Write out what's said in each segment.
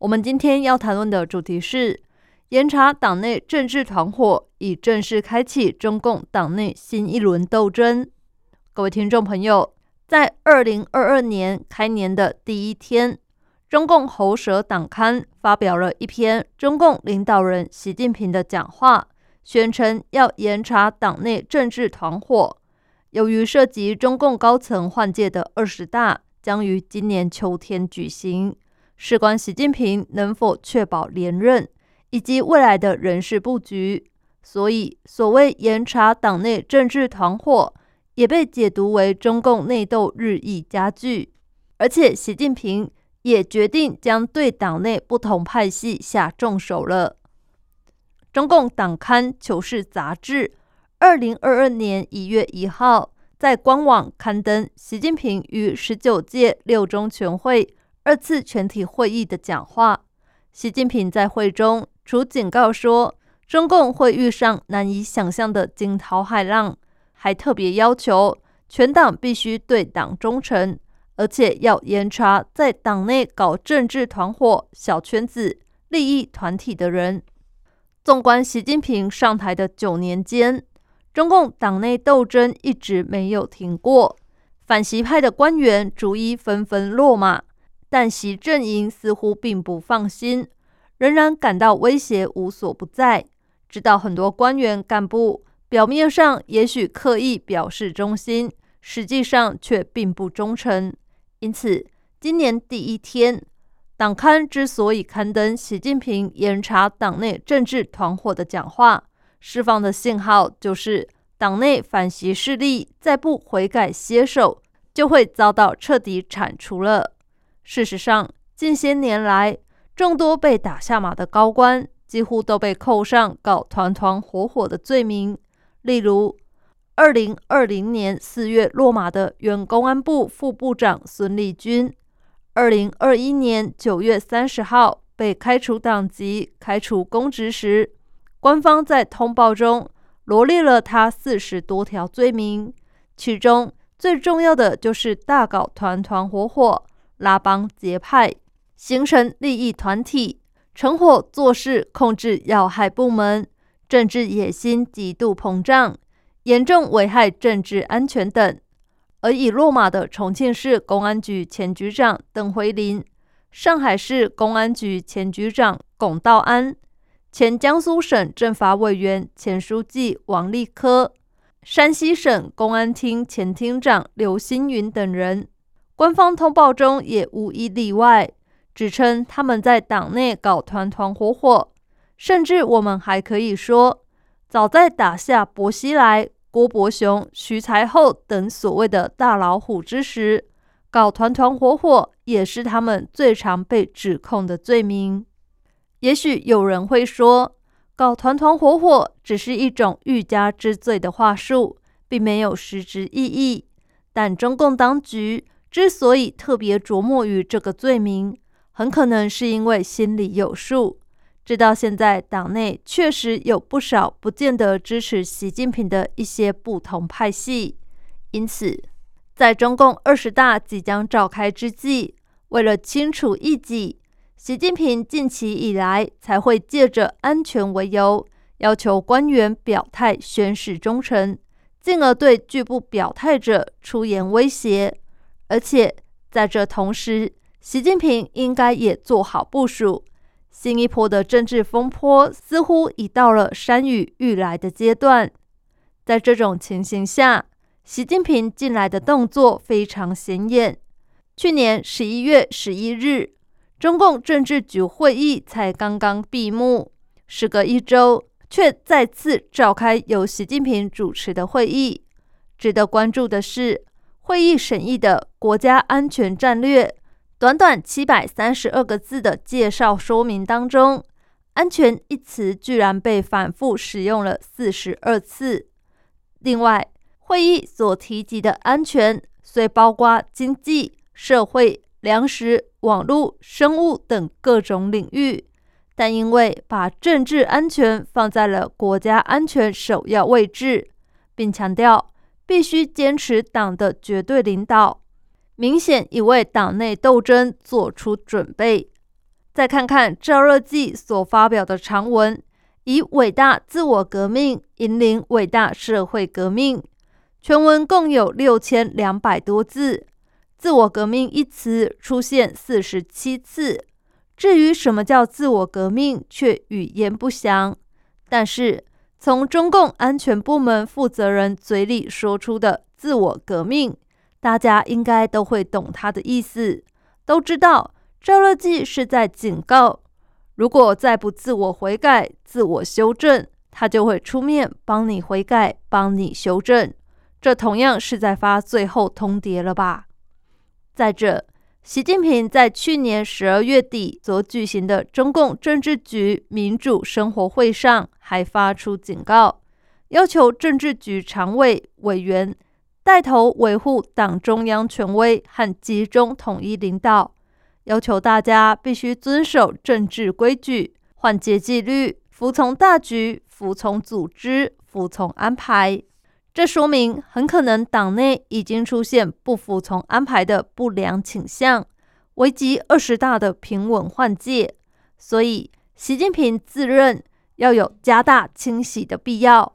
我们今天要谈论的主题是严查党内政治团伙，已正式开启中共党内新一轮斗争。各位听众朋友，在二零二二年开年的第一天，中共喉舌党刊发表了一篇中共领导人习近平的讲话，宣称要严查党内政治团伙。由于涉及中共高层换届的二十大将于今年秋天举行，事关习近平能否确保连任以及未来的人事布局，所以所谓严查党内政治团伙，也被解读为中共内斗日益加剧。而且，习近平也决定将对党内不同派系下重手了。中共党刊《求是》杂志。二零二二年一月一号，在官网刊登习近平于十九届六中全会二次全体会议的讲话。习近平在会中除警告说中共会遇上难以想象的惊涛骇浪，还特别要求全党必须对党忠诚，而且要严查在党内搞政治团伙、小圈子、利益团体的人。纵观习近平上台的九年间，中共党内斗争一直没有停过，反习派的官员逐一纷纷落马，但习阵营似乎并不放心，仍然感到威胁无所不在。知道很多官员干部表面上也许刻意表示忠心，实际上却并不忠诚。因此，今年第一天，党刊之所以刊登习近平严查党内政治团伙的讲话。释放的信号就是，党内反习势力再不悔改歇手，就会遭到彻底铲除了。事实上，近些年来，众多被打下马的高官，几乎都被扣上搞团团伙伙的罪名。例如，二零二零年四月落马的原公安部副部长孙立军，二零二一年九月三十号被开除党籍、开除公职时。官方在通报中罗列了他四十多条罪名，其中最重要的就是大搞团团伙伙、拉帮结派、形成利益团体、成伙做事、控制要害部门、政治野心极度膨胀、严重危害政治安全等。而已落马的重庆市公安局前局长邓辉林、上海市公安局前局长龚道安。前江苏省政法委员、前书记王立科，山西省公安厅前厅长刘新云等人，官方通报中也无一例外，指称他们在党内搞团团伙伙，甚至我们还可以说，早在打下薄熙来、郭伯雄、徐才厚等所谓的大老虎之时，搞团团伙伙也是他们最常被指控的罪名。也许有人会说，搞团团伙伙只是一种欲加之罪的话术，并没有实质意义。但中共当局之所以特别琢磨于这个罪名，很可能是因为心里有数，知道现在党内确实有不少不见得支持习近平的一些不同派系。因此，在中共二十大即将召开之际，为了清除异己。习近平近期以来才会借着安全为由，要求官员表态宣誓忠诚，进而对拒不表态者出言威胁。而且在这同时，习近平应该也做好部署。新一波的政治风波似乎已到了山雨欲来的阶段。在这种情形下，习近平近来的动作非常显眼。去年十一月十一日。中共政治局会议才刚刚闭幕，时隔一周，却再次召开由习近平主持的会议。值得关注的是，会议审议的国家安全战略短短七百三十二个字的介绍说明当中，“安全”一词居然被反复使用了四十二次。另外，会议所提及的安全，虽包括经济社会、粮食、网络、生物等各种领域，但因为把政治安全放在了国家安全首要位置，并强调必须坚持党的绝对领导。明显已为党内斗争做出准备。再看看赵乐际所发表的长文，以“伟大自我革命引领伟大社会革命”，全文共有六千两百多字，“自我革命”一词出现四十七次。至于什么叫自我革命，却语焉不详。但是从中共安全部门负责人嘴里说出的“自我革命”。大家应该都会懂他的意思，都知道赵乐际是在警告，如果再不自我悔改、自我修正，他就会出面帮你悔改、帮你修正。这同样是在发最后通牒了吧？再者，习近平在去年十二月底所举行的中共政治局民主生活会上，还发出警告，要求政治局常委委员。带头维护党中央权威和集中统一领导，要求大家必须遵守政治规矩、换届纪律、服从大局、服从组织、服从安排。这说明很可能党内已经出现不服从安排的不良倾向，危及二十大的平稳换届。所以，习近平自认要有加大清洗的必要。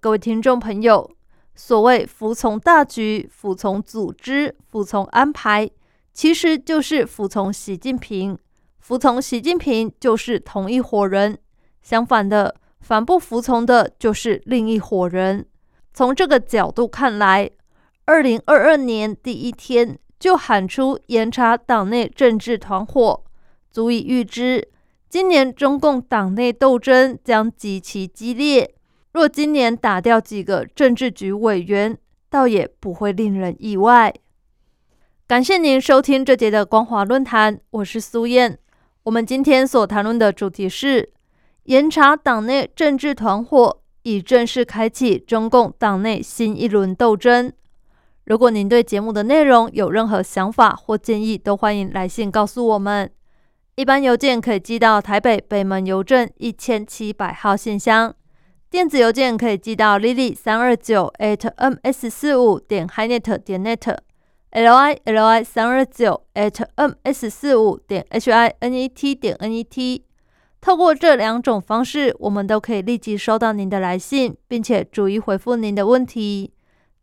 各位听众朋友。所谓服从大局、服从组织、服从安排，其实就是服从习近平。服从习近平就是同一伙人，相反的，反不服从的就是另一伙人。从这个角度看来，二零二二年第一天就喊出严查党内政治团伙，足以预知今年中共党内斗争将极其激烈。若今年打掉几个政治局委员，倒也不会令人意外。感谢您收听这节的光华论坛，我是苏燕。我们今天所谈论的主题是严查党内政治团伙，已正式开启中共党内新一轮斗争。如果您对节目的内容有任何想法或建议，都欢迎来信告诉我们。一般邮件可以寄到台北北门邮政一千七百号信箱。电子邮件可以寄到 lily 三二九 at ms 四五点 hinet 点 net，l i l i 三二九 at ms 四五点 h i n e t 点 n e t。透过这两种方式，我们都可以立即收到您的来信，并且逐一回复您的问题。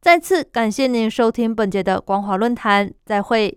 再次感谢您收听本节的光华论坛，再会。